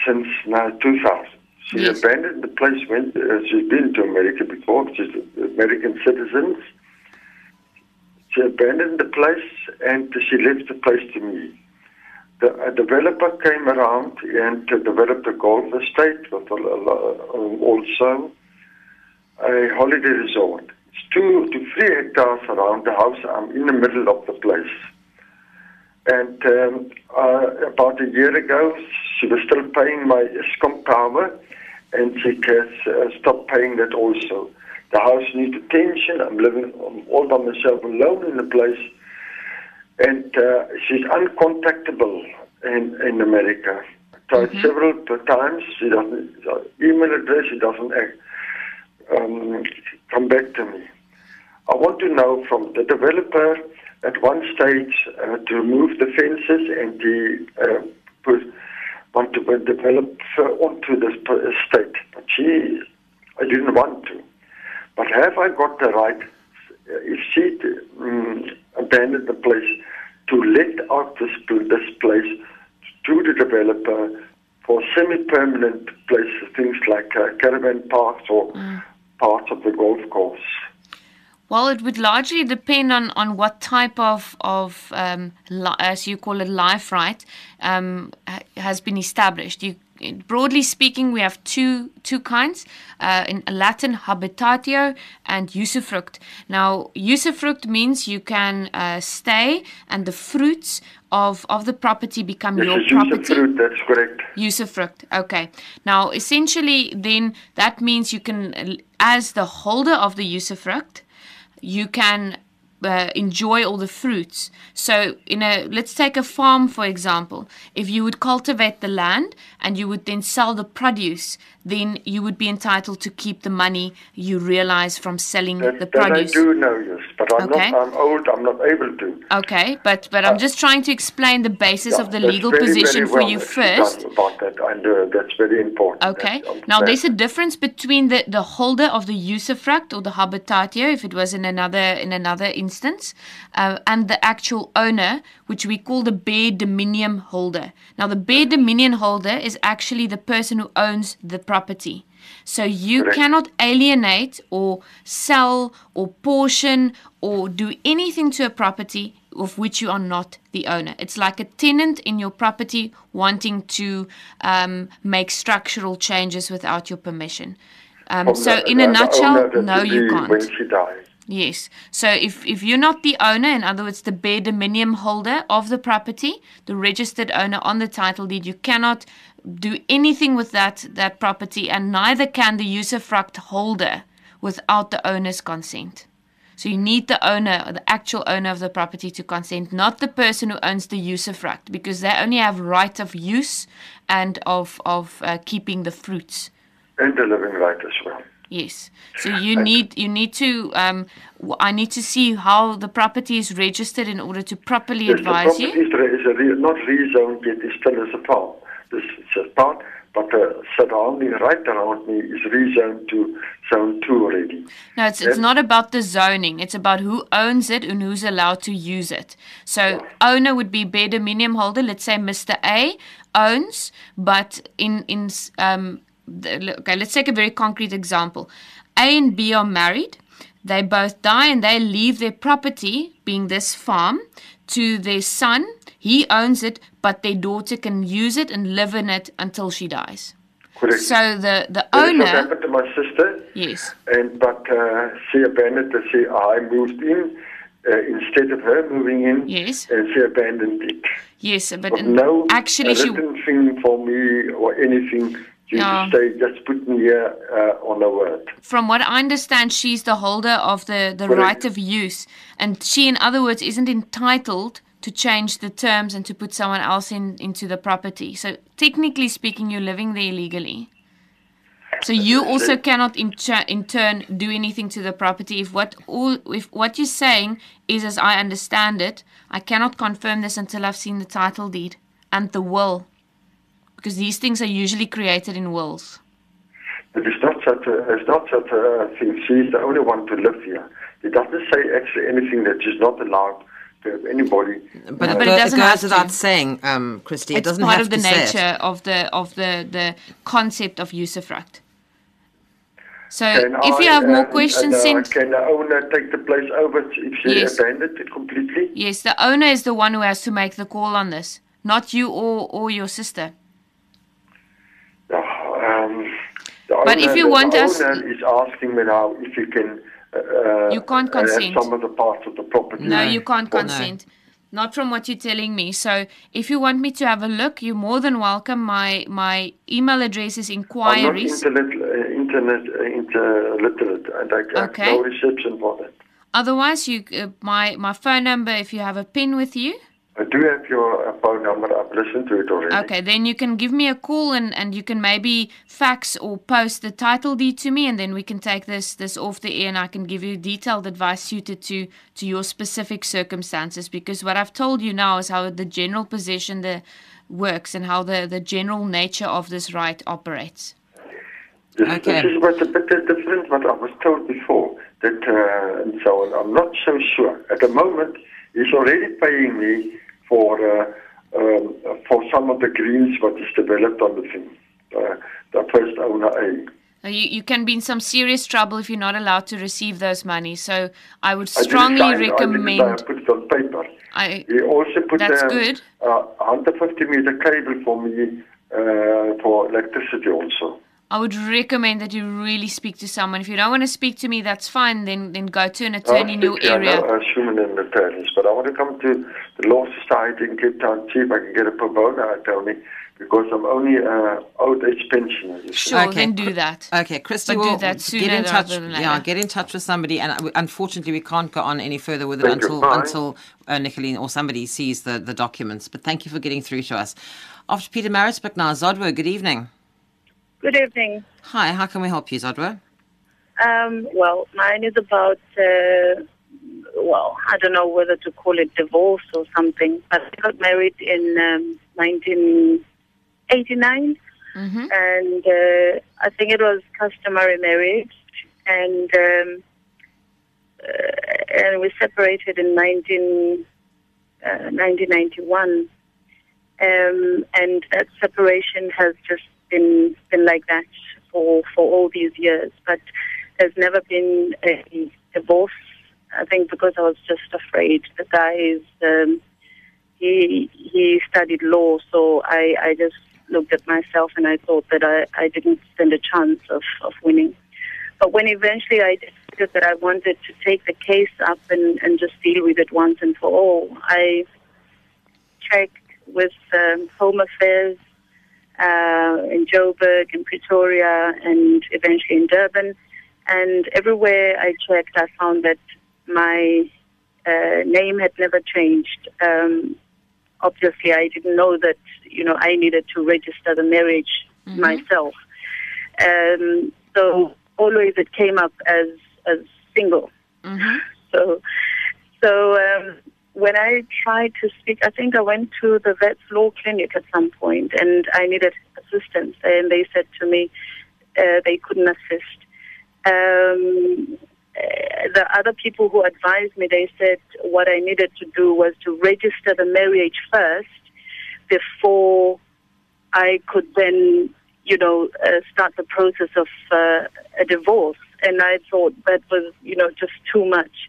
since now 2000. She Yes. abandoned the place. when Uh, she's been to America before. She's American citizens. She abandoned the place and she left the place to me. The, a developer came around and uh, developed a golf estate with a, a, also a holiday resort. It's two to three hectares around the house. I'm in the middle of the place. And um, uh, about a year ago, she was still paying my Eskom power, and she has uh, stopped paying that also. The house needs attention. I'm living all by myself alone in the place and uh, she's uncontactable in, in America. Tried several times. She doesn't email address. She doesn't um, come back to me. I want to know from the developer at one stage uh, to remove the fences and the uh, put, want to uh, develop uh, onto this p- estate, but she I didn't want to. But have I got the right, if she um, abandoned the place, to let out this, this place to the developer for semi-permanent places, things like uh, caravan parks or parts of the golf course? Well, it would largely depend on, on what type of of um, li- as you call it life right um, ha- has been established. You broadly speaking, we have two two kinds uh, in Latin habitatio and usufruct. Now, usufruct means you can uh, stay and the fruits of of the property become This your is property. fruit, that's correct. Usufruct. Okay. Now, essentially, then that means you can, as the holder of the usufruct, you can uh, enjoy all the fruits. So, in a let's take a farm for example. If you would cultivate the land and you would then sell the produce, then you would be entitled to keep the money you realize from selling That, the that I do know, yes, but I'm Okay. not. I'm old. I'm not able to. Okay, but but I'm just trying to explain the basis of the legal very, very position for well you explained first. About that, I know that's very important. Okay. Now there's a difference between the, the holder of the usufruct or the habitatio, if it was in another in another instance, uh, and the actual owner, which we call the bare dominium holder. Now the bare dominium holder is actually the person who owns the property. So you Correct. cannot alienate or sell or portion or do anything to a property of which you are not the owner. It's like a tenant in your property wanting to um, make structural changes without your permission. Um, so, in a nutshell, no, you can't. Yes. So if, if you're not the owner, in other words, the bare dominium holder of the property, the registered owner on the title deed, you cannot do anything with that that property, and neither can the usufruct holder without the owner's consent. So you need the owner, the actual owner of the property, to consent, not the person who owns the usufruct, because they only have right of use and of of uh, keeping the fruits. And the living right as well. Yes. So you need you need to um I need to see how the property is registered in order to properly Yes, advise the you. property is, is a re- not rezoned yet. It's still as a farm. This is a but the surrounding right around me is rezoned to zone two already. No, it's it's not about the zoning. It's about who owns it and who's allowed to use it. So owner would be bare dominium holder. Let's say Mr. A owns, but in in um okay, let's take a very concrete example. A and B are married. They both die and they leave their property, being this farm, to their son. He owns it, but their daughter can use it and live in it until she dies. Correct. So the, the That owner, happened to my sister. yes, And but uh, she abandoned it. She I moved in uh, instead of her moving in. Yes. And she abandoned it. yes, but But no actually she thing for me or anything. Yeah. just just put me here uh, on a word. from what I understand, she's the holder of the, the Correct. right of use. And she, in other words, isn't entitled to change the terms and to put someone else in into the property. So, technically speaking, you're living there illegally. So you also cannot in, ch- in turn do anything to the property if what all if what you're saying is as I understand it, I cannot confirm this until I've seen the title deed and the will. Because these things are usually created in wills. It is not such a it's not such a thing. She's the only one to live here. It doesn't say actually anything that she's not allowed to have anybody. But, But it, it go- doesn't it have goes to. saying, um, Christy. It it's doesn't part have of the to say it. nature of the of the the concept of usufruct. So Can if you I, have more um, questions, and, uh, send. Can the owner take the place over if she Yes. abandoned it completely? Yes, the owner is the one who has to make the call on this, not you or or your sister. No, um, the But if owner- you the want us- owner is asking me now if you can. Uh, You can't uh, have consent. some of the parts of the property. No, you can't No. consent. Not from what you're telling me. So if you want me to have a look, you're more than welcome. My my email address is inquiries. I'm not inquiries. internet, uh, internet uh, interliterate, and I have Okay. no reception for that. Otherwise, you uh, my my phone number. If you have a pin with you, I do have your uh, phone number. I've listened to it already. Okay, then you can give me a call and, and you can maybe fax or post the title deed to me and then we can take this this off the air and I can give you detailed advice suited to to your specific circumstances because what I've told you now is how the general possession the works and how the, the general nature of this right operates. This, Okay. this is what a bit different what I was told before. That uh, and so on. I'm not so sure. At the moment, he's already paying me for uh, um, for some of the greens what is developed on the thing. Uh, the first owner A. You, you can be in some serious trouble if you're not allowed to receive those money. So I would strongly sign- I uh, recommend. put it on paper. I, He also put That's um, good. Uh, 150 meter cable for me uh, for electricity also. I would recommend that you really speak to someone. If you don't want to speak to me, that's fine. Then then go to an I attorney in your think I area. know, uh, human and attorneys, but I want to come to the Law Society in Cape Town, see if I can get a pro bono attorney, because I'm only uh, old age pensioner. you see. Sure, Okay. then do that. Okay, Christy But do will that get in touch. rather than Yeah, get in touch with somebody, and uh, unfortunately, we can't go on any further with it Thank until until uh, Nicolene or somebody sees the, the documents. But thank you for getting through to us. After Pietermaritzburg now, Zodwa. Good evening. Good evening. Hi, how can we help you, Zodwa? Um, well, mine is about, uh, well, I don't know whether to call it divorce or something, but I got married in um, 1989, Mm-hmm. and uh, I think it was customary marriage, and um, uh, and we separated in 19, uh, 1991. Um, and that separation has just been been like that for for all these years. But there's never been a divorce. I think because I was just afraid. The guy is um, he he studied law, so I I just looked at myself and I thought that I I didn't stand a chance of of winning. But when eventually I decided that I wanted to take the case up and, and just deal with it once and for all, I checked with um, Home Affairs uh, in Joburg, in Pretoria, and eventually in Durban. And everywhere I checked, I found that my uh, name had never changed. Um, obviously, I didn't know that you know I needed to register the marriage myself. Um, so always it came up as as single. Mm-hmm. So, so um, when I tried to speak, I think I went to the Wits law clinic at some point, and I needed assistance, and they said to me uh, they couldn't assist. Um, uh, the other people who advised me, they said what I needed to do was to register the marriage first before I could then, you know, uh, start the process of uh, a divorce. and I thought that was, you know, just too much.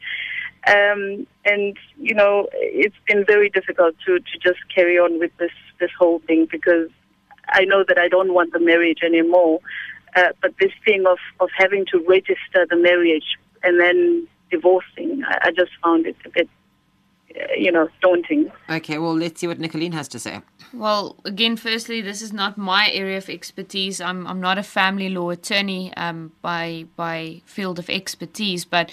Um, and you know, it's been very difficult to to just carry on with this this whole thing because I know that I don't want the marriage anymore. Uh, but this thing of of having to register the marriage and then divorcing, I, I just found it a bit, uh, you know, daunting. Okay, well, let's see what Nicolene has to say. Well, again, firstly, this is not my area of expertise. I'm I'm not a family law attorney um, by by field of expertise, but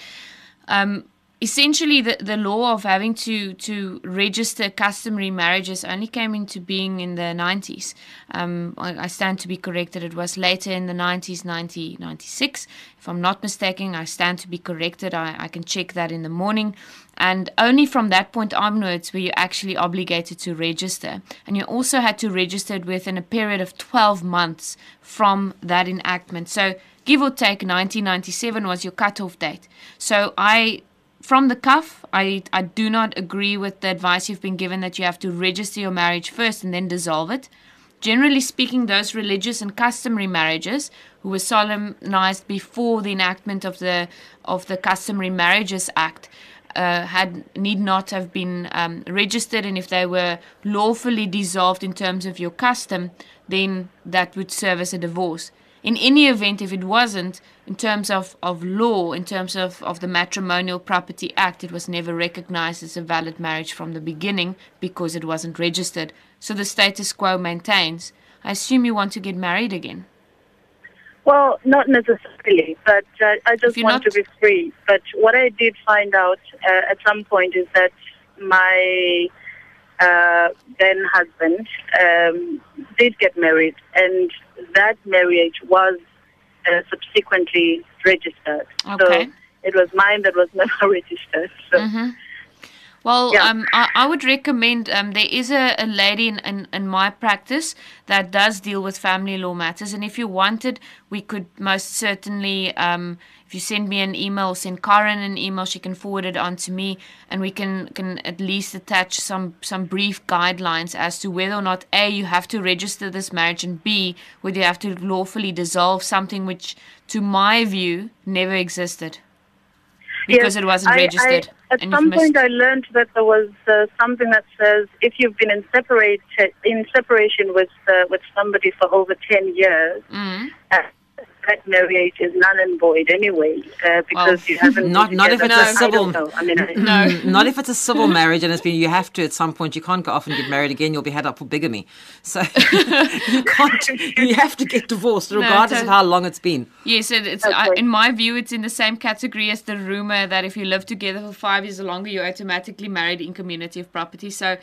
um, essentially the, the law of having to, to register customary marriages only came into being in the 90s. Um, I, I, stand to be corrected. It was later in the 90s, 1996. If I'm not mistaken, I stand to be corrected. I, I can check that in the morning. And only from that point onwards were you actually obligated to register. And you also had to register it within a period of 12 months from that enactment. So give or take 1997 was your cutoff date. So I from the cuff, I, I do not agree with the advice you've been given that you have to register your marriage first and then dissolve it. Generally speaking, those religious and customary marriages who were solemnized before the enactment of the of the Customary Marriages Act uh, had need not have been um, registered, and if they were lawfully dissolved in terms of your custom, then that would serve as a divorce in any event, if it wasn't, in terms of, of law, in terms of, of the Matrimonial Property Act, it was never recognized as a valid marriage from the beginning because it wasn't registered. So the status quo maintains. I assume you want to get married again. Well, not necessarily, but uh, I just want not... to be free. But what I did find out uh, at some point is that my uh, then husband um, did get married, and that marriage was uh, subsequently registered. Okay. So it was mine that was never registered. So. Mm-hmm. Well, yeah. um, I, I, would recommend um, there is a, a lady in, in, in, my practice that does deal with family law matters. And if you wanted, we could most certainly, um, if you send me an email, send Karen an email, she can forward it on to me, and we can, can at least attach some, some brief guidelines as to whether or not A, you have to register this marriage, and B, whether you have to lawfully dissolve something which, to my view, never existed because yes, it wasn't I, registered. I, at some point, I learned that there was uh, something that says if you've been in separate in separation with uh, with somebody for over ten years, mm. uh, that marriage is null and void anyway uh, because well, you haven't. Not not if it's no, a civil. I, I mean, no, not if it's a civil marriage and it's been. You have to at some point. You can't go off and get married again. You'll be had up for bigamy. So you can't. You have to get divorced regardless no, of how long it's been. Yes, it, it's okay. in my view, it's in the same category as the rumor that if you live together for five years or longer, you're automatically married in community of property. So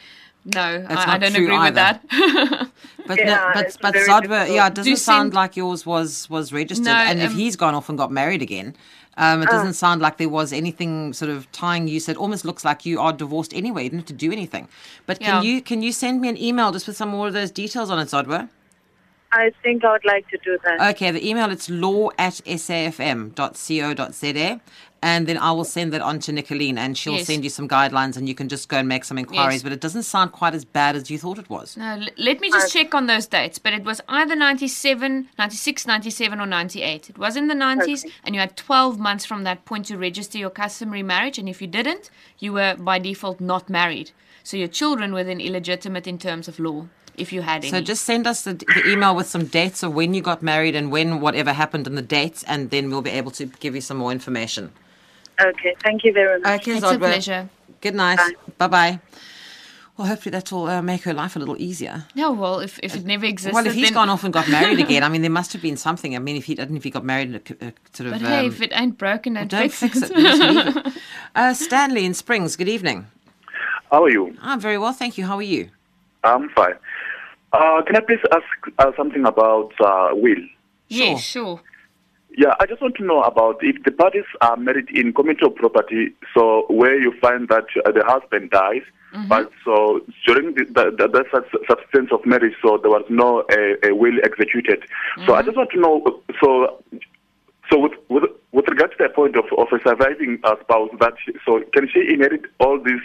no, I, I, don't agree either. with that. but yeah, no, but but Zodwa, yeah, it doesn't Do sound like yours was was registered. No, and um, if he's gone off and got married again, um, it uh, doesn't sound like there was anything sort of tying you. So it almost looks like you are divorced anyway. You didn't have to do anything. But can yeah. you can you send me an email just with some more of those details on it, Zodwa? I think I would like to do that. Okay, the email it's law at safm.co.za and then I will send that on to Nicolene and she'll yes. send you some guidelines and you can just go and make some inquiries. Yes. But it doesn't sound quite as bad as you thought it was. No, l- let me just uh, check on those dates. But it was either 97, 96, 97, or 98. It was in the 90s, okay. and you had 12 months from that point to register your customary marriage. And if you didn't, you were by default not married. So your children were then illegitimate in terms of law if you had any. So just send us the, the, email with some dates of when you got married and when whatever happened and the dates, and then we'll be able to give you some more information. Okay, thank you very much. Okay, it's Zodwa. a pleasure. Good night. Bye bye. Well, hopefully that will uh, make her life a little easier. No, well, if, if it never existed. Well, if he's then... gone off and got married again, I mean, there must have been something. I mean, if he didn't, if he got married, uh, sort of. But hey, um, if it ain't broken, don't, don't fix, fix it. it. uh, Stanley in Springs. Good evening. How are you? I'm very well, thank you. How are you? I'm fine. Uh, can I please ask uh, something about uh, will? Yes, sure. Yeah, I just want to know about if the parties are married in community property, so where you find that uh, the husband dies, mm-hmm. but so during the, the, the, substance of marriage, so there was no a, will executed. Mm-hmm. So I mm-hmm. just want to know, so so with with, with regard to the point of, of a surviving uh, spouse, that so can she inherit all these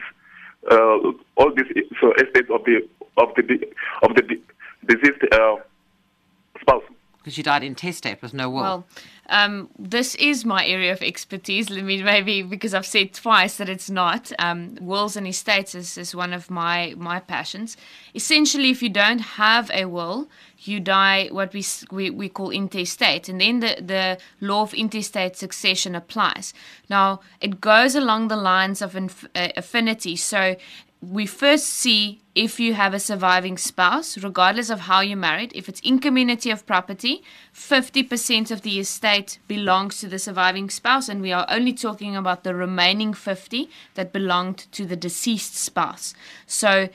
uh, all these so estates of the of the of the deceased uh, spouse? Because you died intestate with no will. Well, um, this is my area of expertise. Let me maybe because I've said twice that it's not. Um, wills and estates is, is one of my my passions. Essentially, if you don't have a will, you die what we we, we call intestate, and then the the law of intestate succession applies. Now it goes along the lines of inf- uh, affinity. So we first see if you have a surviving spouse, regardless of how you're married, if it's in community of property, 50% of the estate belongs to the surviving spouse, and we are only talking about the remaining 50 that belonged to the deceased spouse. So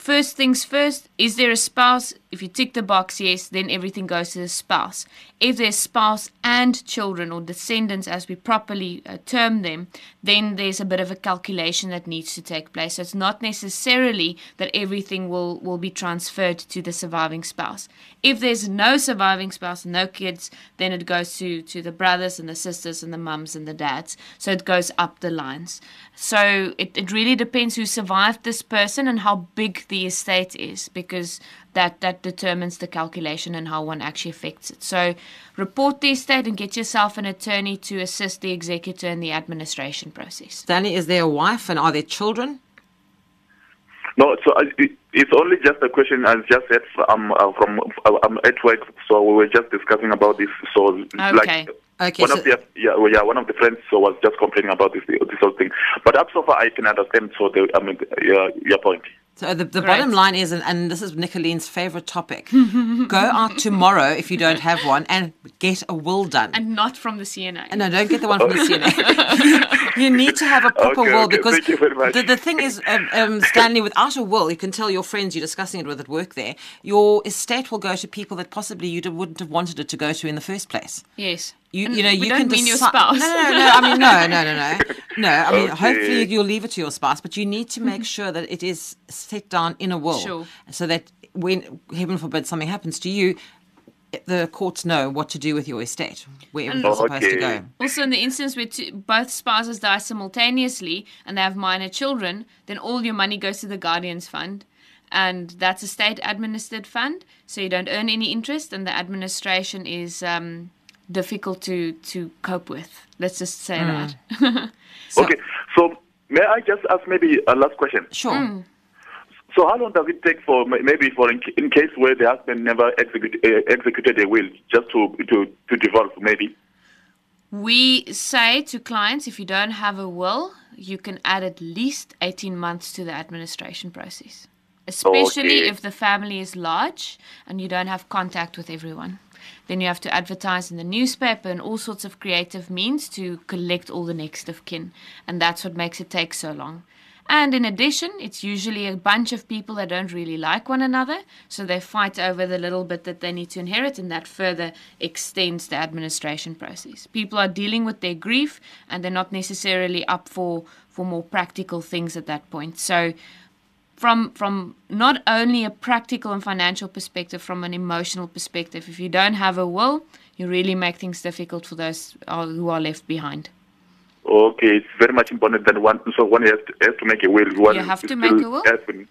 First things first, is there a spouse? If you tick the box yes, then everything goes to the spouse. If there's spouse and children or descendants, as we properly uh, term them, then there's a bit of a calculation that needs to take place. So it's not necessarily that everything will, will be transferred to the surviving spouse. If there's no surviving spouse, no kids, then it goes to, to the brothers and the sisters and the mums and the dads. So it goes up the lines. So it, it really depends who survived this person and how big the estate is because that, that determines the calculation and how one actually affects it. So report the estate and get yourself an attorney to assist the executor in the administration process. Stanley, is there a wife and are there children? No, so uh, it- it's only just a question. I just said um, uh, from uh, I'm at work, so we were just discussing about this. So Okay. like Okay, one so- of the yeah, well, yeah one of the friends so was just complaining about this this whole thing. But up so far I can understand. So the I mean your your point. So the, the Great. bottom line is, and, and this is Nicolene's favorite topic, go out tomorrow if you don't have one and get a will done. And not from the CNA. And no, don't get the one from the CNA. you need to have a proper Okay, will okay, because thank you very much. the, the thing is, um, um, Stanley, without a will, you can tell your friends you're discussing it with at work there, your estate will go to people that possibly you wouldn't have wanted it to go to in the first place. yes. You, And you know, we you don't can mean your spouse. No, no, no. I mean, no, no, no, no. No, I mean, Okay. hopefully you'll leave it to your spouse, but you need to make sure that it is set down in a will, Sure. so that when heaven forbid something happens to you, the courts know what to do with your estate, where it's supposed to go. Also, in the instance where two, both spouses die simultaneously and they have minor children, then all your money goes to the guardian's fund. And that's a state administered fund, so you don't earn any interest, and the administration is um, difficult to, to cope with. Let's just say that. So- okay, so may I just ask maybe a last question? Sure. Mm. So how long does it take for maybe for in, in case where the husband never execute, uh, executed a will just to to to divorce maybe? We say to clients if you don't have a will, you can add at least 18 months to the administration process, especially Okay. if the family is large and you don't have contact with everyone. Then you have to advertise in the newspaper and all sorts of creative means to collect all the next of kin. And that's what makes it take so long. And in addition, it's usually a bunch of people that don't really like one another, so they fight over the little bit that they need to inherit, and that further extends the administration process. People are dealing with their grief, and they're not necessarily up for, for more practical things at that point. So, from from not only a practical and financial perspective, from an emotional perspective, if you don't have a will, you really make things difficult for those uh, who are left behind. Okay, it's very much important that one so one has to, has to make a will. One You have to make a will? has to-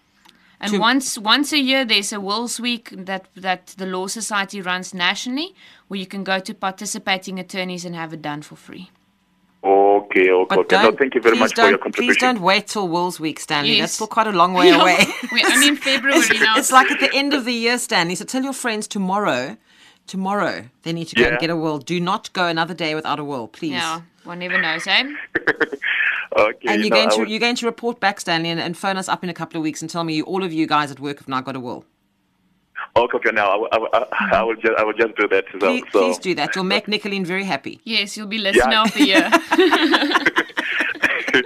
And To- once once a year, there's a Wills Week that that the Law Society runs nationally, where you can go to participating attorneys and have it done for free. Okay, okay, But okay. No, thank you very much for don't, your Please don't wait till Wills Week, Stanley. Yes. That's still quite a long way Yeah, away. We're only in February it's, now. it's like at the end of the year, Stanley. So tell your friends tomorrow, tomorrow they need to go and get a will. Do not go another day without a will, please. yeah, one never knows, eh? Okay, And you you're know, going to will- you're going to report back, Stanley, and, and phone us up in a couple of weeks and tell me all of you guys at work have now got a will. Okay, okay. Now I, will- I, I, I will just I will just do that. So, Please, so. please do that. You'll make Nicolene very happy. Yes, you'll be listener Yeah. of the year.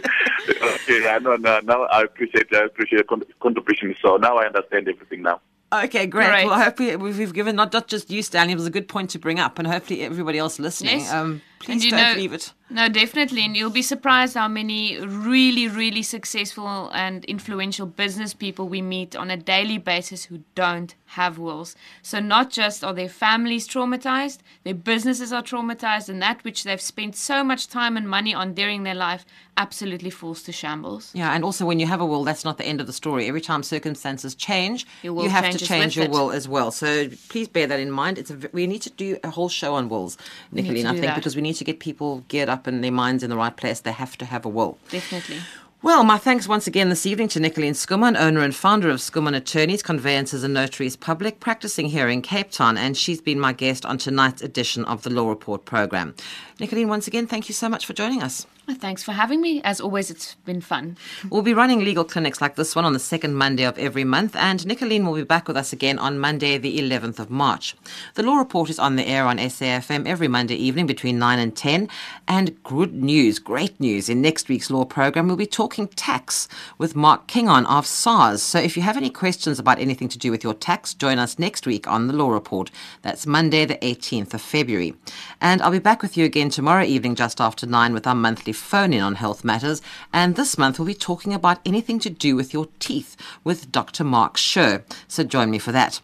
okay, yeah, no, no, now I appreciate I appreciate your contribution. So now I understand everything now. Okay, great. Great. Well, I hope we, we've we've given not, not just you, Stanley, it was a good point to bring up, and hopefully everybody else listening. Yes. Um, Please you don't know- leave it. No, definitely. And you'll be surprised how many really, really successful and influential business people we meet on a daily basis who don't have wills. So, not just are their families traumatized, their businesses are traumatized, and that which they've spent so much time and money on during their life absolutely falls to shambles. Yeah, and also when you have a will, that's not the end of the story. Every time circumstances change, you have to change your it. will as well. So please bear that in mind. It's a, we need to do a whole show on wills, Nicolene, I think, that. because we need to get people geared up and their minds in the right place. They have to have a will. Definitely. Well, my thanks once again this evening to Nicolene Skuman, owner and founder of Skuman Attorneys, Conveyancers and Notaries Public, practicing here in Cape Town, and she's been my guest on tonight's edition of the Law Report program. Nicolene, once again, thank you so much for joining us. Thanks for having me. As always, it's been fun. We'll be running legal clinics like this one on the second Monday of every month, and Nicolene will be back with us again on Monday, the 11th of March. The Law Report is on the air on SAFM every Monday evening between 9 and 10. And good news, great news. In next week's Law program, we'll be talking tax with Mark Kingon of SARS. So if you have any questions about anything to do with your tax, join us next week on the Law Report. That's Monday, the 18th of February. And I'll be back with you again tomorrow evening just after 9 with our monthly phone in on health matters. And this month we'll be talking about anything to do with your teeth with Dr. Mark Scher. So join me for that.